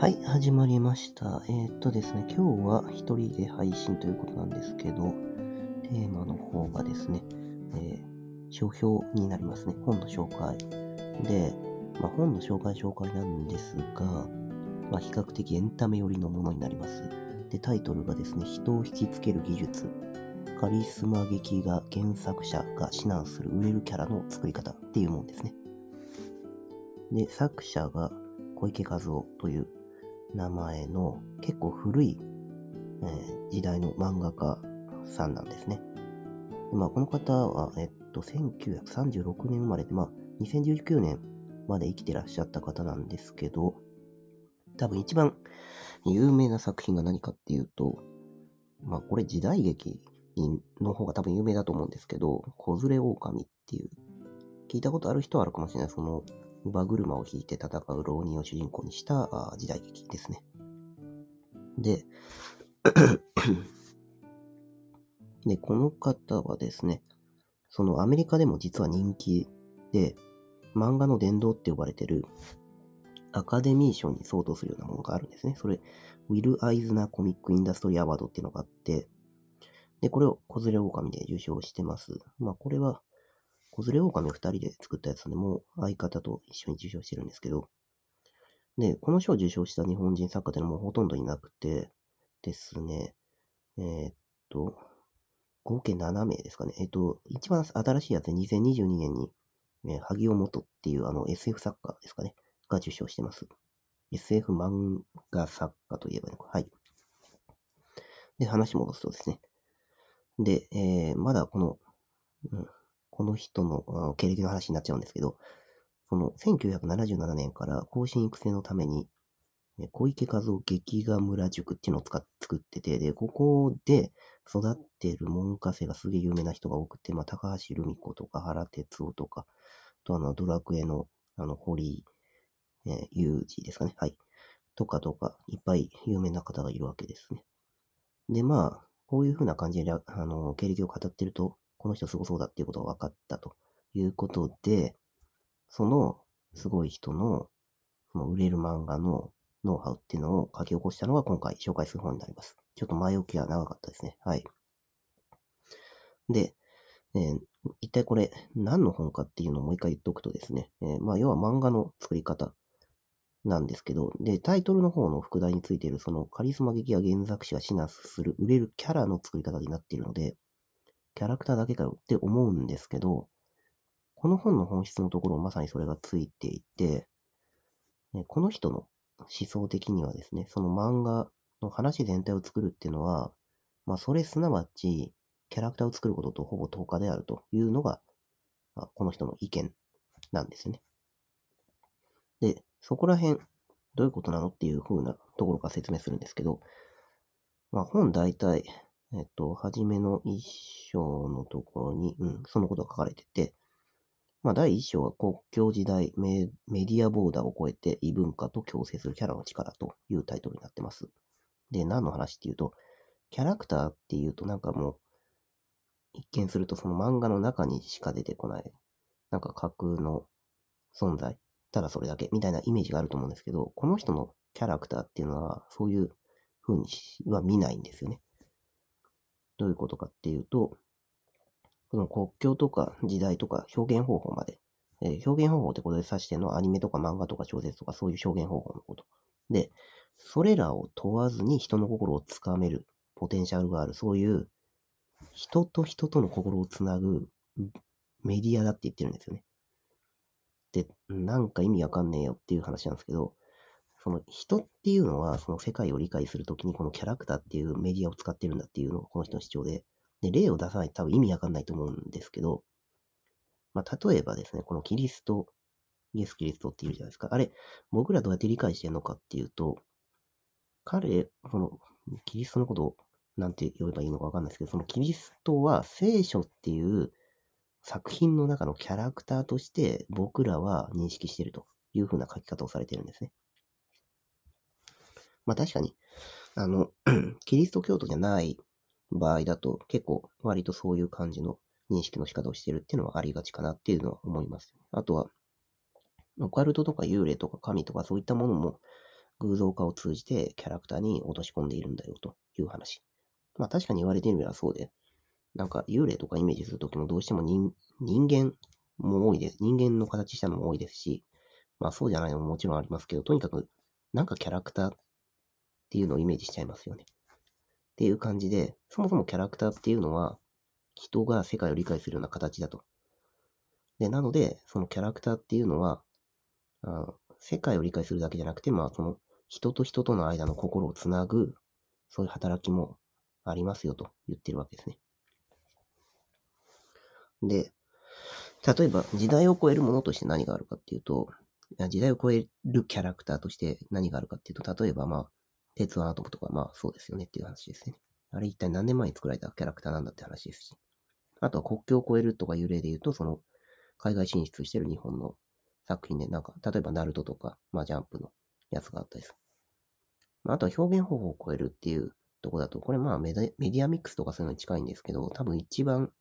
はい、始まりました。えーっとですね、今日は一人で配信ということなんですけど、テーマの方がですね、えー書評になりますね。本の紹介。で、まあ、本の紹介紹介なんですが、まあ、比較的エンタメ寄りのものになります。で、タイトルがですね、人を引きつける技術。カリスマ劇画原作者が指南する売れるキャラの作り方っていうもんですね。で、作者が小池和夫という名前の結構古い、えー時代の漫画家さんなんですね。まあ、この方は、えっと、1936年生まれで、まあ、2019年まで生きてらっしゃった方なんですけど、多分一番有名な作品が何かっていうと、まあ、これ時代劇の方が多分有名だと思うんですけど、子連れ狼っていう、聞いたことある人はあるかもしれない。その、乳母車を引いて戦う浪人を主人公にした時代劇ですね。で、で、この方はですね、そのアメリカでも実は人気で、漫画の殿堂って呼ばれてるアカデミー賞に相当するようなものがあるんですね。それ、ウィル・アイズナーコミック・インダストリー・アワードっていうのがあって、で、これを子連れ狼で受賞してます。まあ、これは、子連れ狼二人で作ったやつでもう相方と一緒に受賞してるんですけど、で、この賞を受賞した日本人作家っていうのはもうほとんどいなくてですね、えーっと、合計7名ですかね。えーっと、一番新しいやつで2022年に、えー萩尾元っていうあの SF 作家ですかね、が受賞してます。SF 漫画作家といえばいいのか。はい。で、話戻すとですね。で、えーまだこの、うん、この人の経歴の話になっちゃうんですけど、その1977年から更新育成のために、小池和夫劇画村塾っていうのを使作ってて、で、ここで育ってる門下生がすげえ有名な人が多くて、まあ、高橋留美子とか原哲夫とか、とあの、ドラクエの、あの、堀、えー、裕二ですかね。はい。とかとか、いっぱい有名な方がいるわけですね。で、まあ、こういう風な感じで、あの、経歴を語ってると、この人すごそうだっていうことが分かったということで、そのすごい人の、その売れる漫画のノウハウっていうのを書き起こしたのが今回紹介する本になります。ちょっと前置きは長かったですね。はい。で、えー一体これ何の本かっていうのをもう一回言っておくとですね、えーまあ要は漫画の作り方なんですけど、で、タイトルの方の副題についているそのカリスマ劇や原作者が指南する売れるキャラの作り方になっているので、キャラクターだけかよって思うんですけど、この本の本質のところまさにそれがついていて、ねこの人の思想的にはですね、その漫画の話全体を作るっていうのは、まあそれすなわち、キャラクターを作ることとほぼ等価であるというのが、まあこの人の意見なんですね。で、そこら辺、どういうことなのっていう風なところから説明するんですけど、まあ本大体、えっと、初めの一章のところに、うん、そのことが書かれてて、まあ第一章は国境時代メメディアボーダーを超えて異文化と共生するキャラの力というタイトルになってます。で、何の話っていうと、キャラクターっていうとなんかもう、一見するとその漫画の中にしか出てこない、なんか架空の存在、ただそれだけみたいなイメージがあると思うんですけど、この人のキャラクターっていうのはそういう風には見ないんですよね。どういうことかっていうと、この国境とか時代とか表現方法まで、えー表現方法ってことで指してのアニメとか漫画とか小説とかそういう表現方法のこと。で、それらを問わずに人の心をつかめるポテンシャルがある、そういう人と人との心をつなぐメディアだって言ってるんですよね。で、なんか意味わかんねえよっていう話なんですけど、その人っていうのはその世界を理解するときにこのキャラクターっていうメディアを使ってるんだっていうのがこの人の主張で、で、例を出さないと多分意味わかんないと思うんですけど、まあ、例えばですね、このキリスト、イエス・キリストっていうじゃないですか。あれ、僕らどうやって理解してるのかっていうと、彼、この、キリストのことをなんて呼べばいいのかわかんないですけど、そのキリストは聖書っていう作品の中のキャラクターとして僕らは認識してるというふうな書き方をされてるんですね。まあ確かに、あの、キリスト教徒じゃない場合だと結構割とそういう感じの認識の仕方をしてるっていうのはありがちかなっていうのは思います。あとは、オカルトとか幽霊とか神とかそういったものも偶像化を通じてキャラクターに落とし込んでいるんだよという話。まあ確かに言われてみればそうで、なんか幽霊とかイメージするときもどうしても人人間も多いです。人間の形したのも多いですし、まあそうじゃないのももちろんありますけど、とにかくなんかキャラクターっていうのをイメージしちゃいますよね。っていう感じで、そもそもキャラクターっていうのは人が世界を理解するような形だと。で、なので、そのキャラクターっていうのは、あ世界を理解するだけじゃなくて、まあその人と人との間の心をつなぐ、そういう働きもありますよと言ってるわけですね。で、例えば時代を超えるものとして何があるかっていうと、時代を超えるキャラクターとして何があるかっていうと、例えばまあ、鉄腕アトムとかまあそうですよねっていう話ですね。あれ一体何年前に作られたキャラクターなんだって話ですし。あとは国境を越えるとかいう例で言うと、その海外進出してる日本の作品で、なんか、例えばナルトとか、まあジャンプのやつがあったりする。あとは表現方法を超えるっていうとこだと、これまあメディアミックスとかそういうのに近いんですけど、多分一番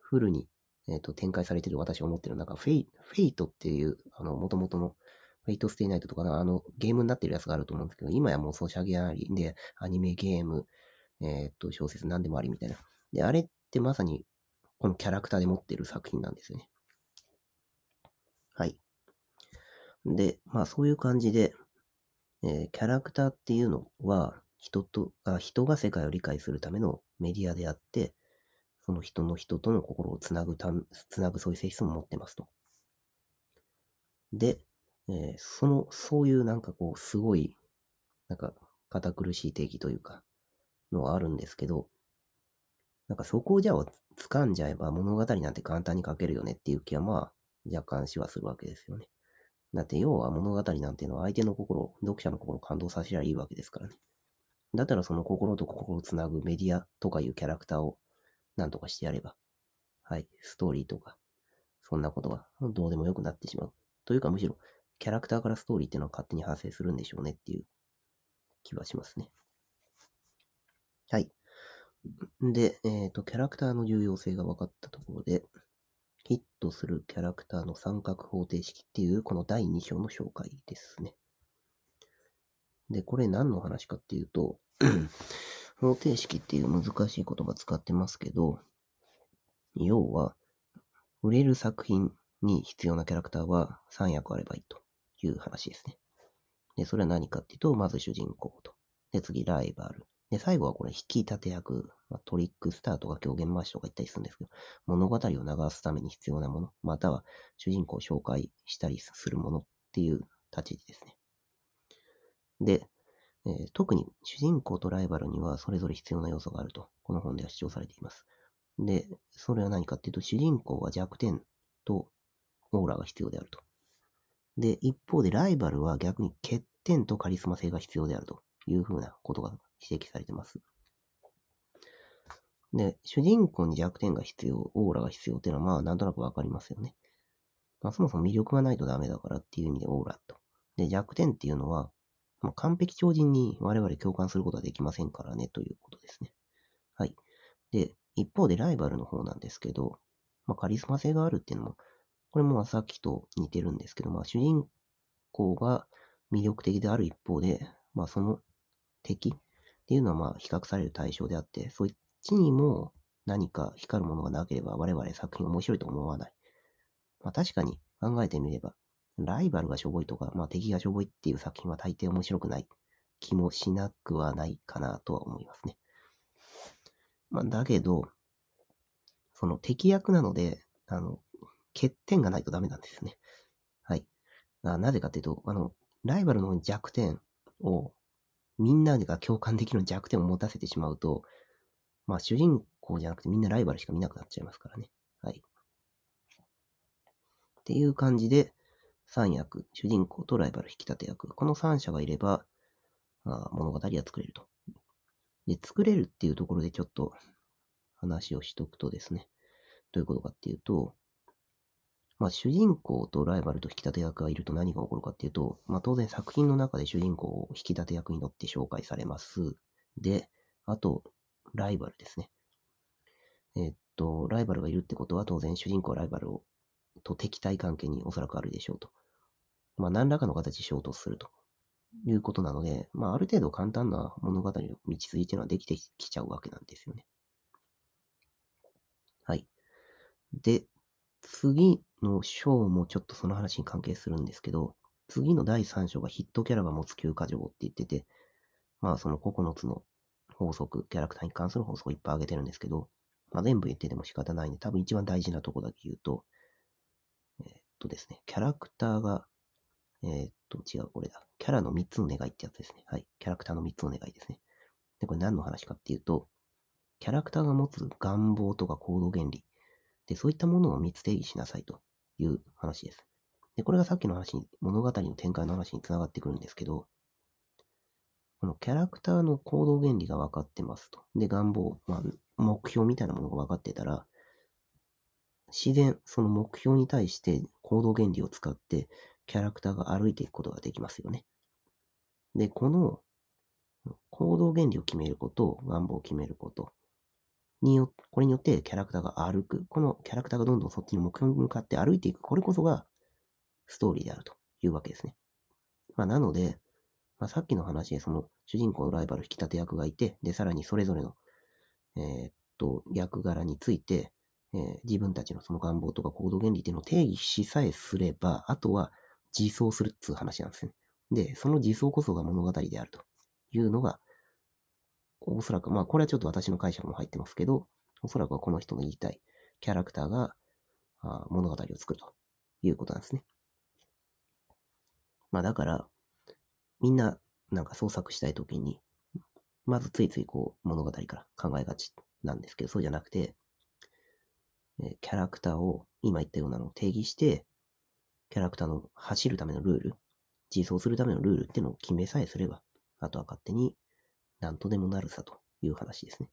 フルに、えーと、展開されてる私が思ってるなんかフェイ、フェイトっていう、あの、元々のフェイトステイナイトとかあの、ゲームになってるやつがあると思うんですけど、今やもうソシャゲありで、アニメゲーム、えっ、と、小説何でもありみたいな。で、あれってまさに、このキャラクターで持ってる作品なんですよね。はい。で、まあそういう感じで、えー、キャラクターっていうのは、人とあ、人が世界を理解するためのメディアであって、その人の人との心をつなぐたつなぐそういう性質も持ってますと。で、えー、その、そういうなんかこう、すごい、なんか、堅苦しい定義というか、のはあるんですけど、なんかそこをじゃあ掴んじゃえば物語なんて簡単に書けるよねっていう気はまあ若干しはするわけですよね。だって要は物語なんていうのは相手の心、読者の心を感動させりゃいいわけですからね。だったらその心と心をつなぐメディアとかいうキャラクターを何とかしてやれば、はい、ストーリーとか、そんなことはどうでもよくなってしまう。というかむしろ、キャラクターからストーリーっていうのは勝手に発生するんでしょうねっていう気はしますね。はい。で、えっ、ー、と、キャラクターの重要性が分かったところで、ヒットするキャラクターの三角方程式っていう、この第2章の紹介ですね。で、これ何の話かっていうと、方程式っていう難しい言葉使ってますけど、要は、売れる作品に必要なキャラクターは3役あればいいという話ですね。で、それは何かっていうと、まず主人公と。で、次、ライバル。で、最後はこれ、引き立て役、まあ、トリックスターとか狂言回しとか言ったりするんですけど、物語を流すために必要なもの、または主人公を紹介したりするものっていう立ち位置ですね。で、えー、特に主人公とライバルにはそれぞれ必要な要素があると、この本では主張されています。で、それは何かっていうと、主人公は弱点とオーラが必要であると。で、一方でライバルは逆に欠点とカリスマ性が必要であるというふうなことが指摘されてます。で、主人公に弱点が必要、オーラが必要っていうのはまあなんとなくわかりますよね。まあそもそも魅力がないとダメだからっていう意味でオーラと。で、弱点っていうのは、まあ、完璧超人に我々共感することはできませんからねということですね。はい。で、一方でライバルの方なんですけど、まあカリスマ性があるっていうのも、これもさっきと似てるんですけど、まあ主人公が魅力的である一方で、まあその敵っていうのはまあ比較される対象であって、そっちにも何か光るものがなければ我々作品面白いと思わない。まあ確かに考えてみれば、ライバルがしょぼいとか、まあ敵がしょぼいっていう作品は大抵面白くない気もしなくはないかなとは思いますね。まあだけど、その敵役なので、あの、欠点がないとダメなんですね。はい。なぜかっていうと、あの、ライバルの弱点をみんなが共感できる弱点を持たせてしまうと、まあ主人公じゃなくてみんなライバルしか見なくなっちゃいますからね。はい。っていう感じで、3役、主人公とライバル引き立て役、この3者がいれば、あ物語は作れると。で、作れるっていうところでちょっと話をしとくとですね、どういうことかっていうと、まあ、主人公とライバルと引き立て役がいると何が起こるかっていうと、まあ、当然作品の中で主人公を引き立て役に乗って紹介されます。で、あと、ライバルですね。えっと、ライバルがいるってことは当然主人公ライバルをと敵対関係におそらくあるでしょうと。まあ、何らかの形で衝突するということなので、まあ、ある程度簡単な物語の道筋っていうのはできてきちゃうわけなんですよね。はい。で、次の章もちょっとその話に関係するんですけど、次の第3章がヒットキャラが持つ休暇条って言ってて、まあその9つの法則、キャラクターに関する法則をいっぱい挙げてるんですけど、まあ全部言ってても仕方ないんで、多分一番大事なとこだけ言うと、えーっとですね、キャラクターが、えーっと、違う、これだ。キャラの3つの願いってやつですね。はい。キャラクターの3つの願いですね。で、これ何の話かっていうと、キャラクターが持つ願望とか行動原理、で、そういったものを3つ定義しなさいという話です。で、これがさっきの話に、物語の展開の話につながってくるんですけど、このキャラクターの行動原理が分かってますと。で、願望、まあ、目標みたいなものが分かってたら、自然、その目標に対して行動原理を使って、キャラクターが歩いていくことができますよね。で、この行動原理を決めること、願望を決めることによ、これによってキャラクターが歩く。このキャラクターがどんどんそっちの目標に向かって歩いていく。これこそがストーリーであるというわけですね。まあ、なので、まあ、さっきの話でその主人公のライバル引き立て役がいて、で、さらにそれぞれの、えーっと、役柄について、えー自分たちのその願望とか行動原理っていうのを定義しさえすれば、あとは自走するっていう話なんですね。で、その自走こそが物語であるというのが、おそらく、まあこれはちょっと私の解釈も入ってますけど、おそらくはこの人の言いたいキャラクターがあー物語を作るということなんですね。まあだから、みんななんか創作したいときに、まずついついこう物語から考えがちなんですけど、そうじゃなくて、えーキャラクターを今言ったようなのを定義して、キャラクターの走るためのルール、自走するためのルールっていうのを決めさえすれば、あとは勝手に何とでもなるさという話ですね。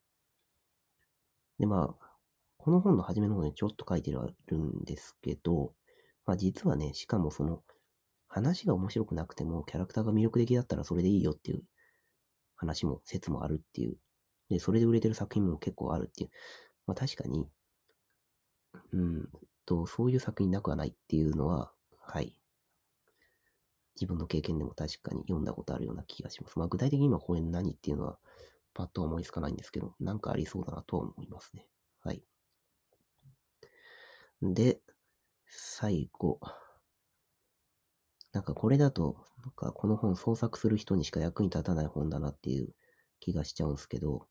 で、まあ、この本の初めの方にちょっと書いてあるんですけど、まあ実はね、しかもその、話が面白くなくても、キャラクターが魅力的だったらそれでいいよっていう話も、説もあるっていう。で、それで売れてる作品も結構あるっていう。まあ確かに、うんと、そういう作品なくはないっていうのは、はい。自分の経験でも確かに読んだことあるような気がします。まあ具体的に今これ何っていうのは、パッと思いつかないんですけど、なんかありそうだなとは思いますね。はい。で、最後。なんかこれだと、なんかこの本創作する人にしか役に立たない本だなっていう気がしちゃうんですけど、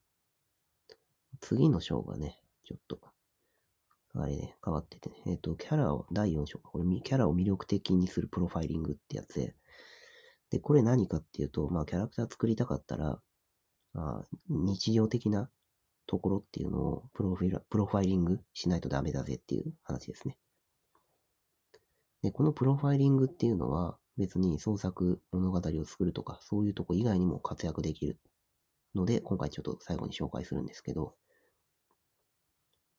次の章がね、ちょっと、あれね、変わっててね、えっ、と、キャラを、第4章、これ、キャラを魅力的にするプロファイリングってやつで、で、これ何かっていうと、まあ、キャラクター作りたかったら、あ日常的なところっていうのをプロフィラプロファイリングしないとダメだぜっていう話ですね。で、このプロファイリングっていうのは別に創作物語を作るとかそういうとこ以外にも活躍できるので、今回ちょっと最後に紹介するんですけど、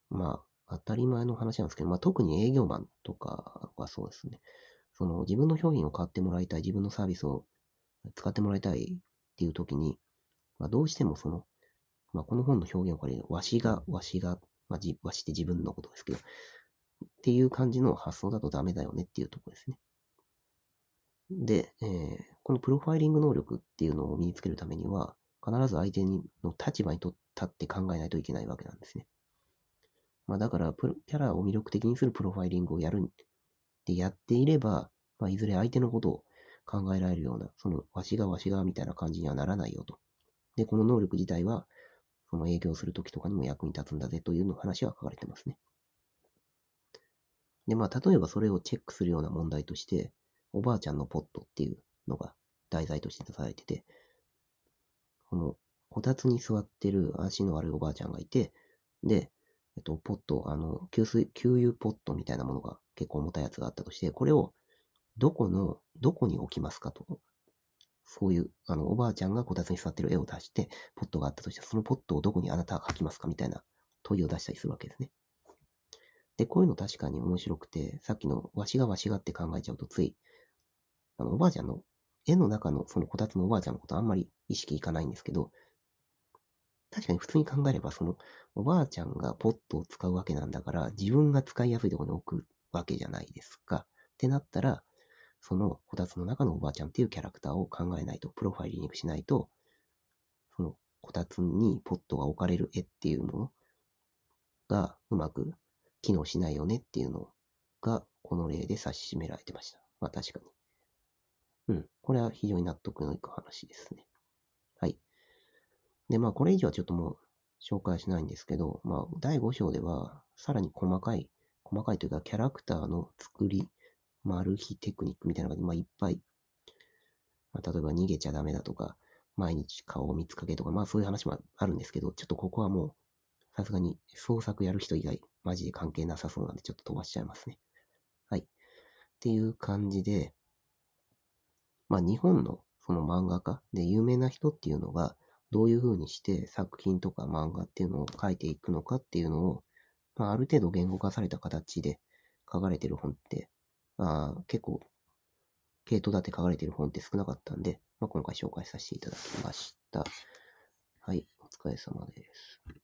まあ、当たり前の話なんですけど、まあ特に営業マンとかはそうですね。その自分の商品を買ってもらいたい、自分のサービスを使ってもらいたいっていう時に、まあどうしてもその、まあこの本の表現を借りる、わしが、わしが、まあじ、わしって自分のことですけど、っていう感じの発想だとダメだよねっていうとこですね。で、えーこのプロファイリング能力っていうのを身につけるためには、必ず相手の立場に立って考えないといけないわけなんですね。まあだから、プロキャラを魅力的にするプロファイリングをやるってやっていれば、まあいずれ相手のことを考えられるような、そのわしがわしがみたいな感じにはならないよと。で、この能力自体は、その営業するときとかにも役に立つんだぜというの話は書かれてますね。で、まあ、例えばそれをチェックするような問題として、おばあちゃんのポットっていうのが題材として出されてて、この、こたつに座ってる足の悪いおばあちゃんがいて、で、えっと、ポット、あの、給水、給油ポットみたいなものが結構重たいやつがあったとして、これをどこの、どこに置きますかと。そういう、あの、おばあちゃんがこたつに座ってる絵を出して、ポットがあったとして、そのポットをどこにあなたが描きますかみたいな問いを出したりするわけですね。で、こういうの確かに面白くて、さっきのわしがわしがって考えちゃうとつい、あの、おばあちゃんの、絵の中のそのこたつのおばあちゃんのことあんまり意識いかないんですけど、確かに普通に考えれば、その、おばあちゃんがポットを使うわけなんだから、自分が使いやすいところに置くわけじゃないですか。ってなったら、そのこたつの中のおばあちゃんっていうキャラクターを考えないと、プロファイリングしないと、そのこたつにポットが置かれる絵っていうものがうまく機能しないよねっていうのが、この例で指し示められてました。まあ確かに。うん。これは非常に納得のいく話ですね。で、まあこれ以上はちょっともう紹介しないんですけど、まあ第5章ではさらに細かい、細かいというかキャラクターの作り、マル秘テクニックみたいなのが、まあ、いっぱい、まあ、例えば逃げちゃダメだとか、毎日顔を見つかけとか、まあそういう話もあるんですけど、ちょっとここはもう、さすがに創作やる人以外、マジで関係なさそうなんで、ちょっと飛ばしちゃいますね。はい。っていう感じで、まあ日本のその漫画家で有名な人っていうのが、どういうふうにして作品とか漫画っていうのを書いていくのかっていうのを、まあある程度言語化された形で書かれてる本って、あ結構、系統だって書かれてる本って少なかったんで、まあ、今回紹介させていただきました。はい、お疲れ様です。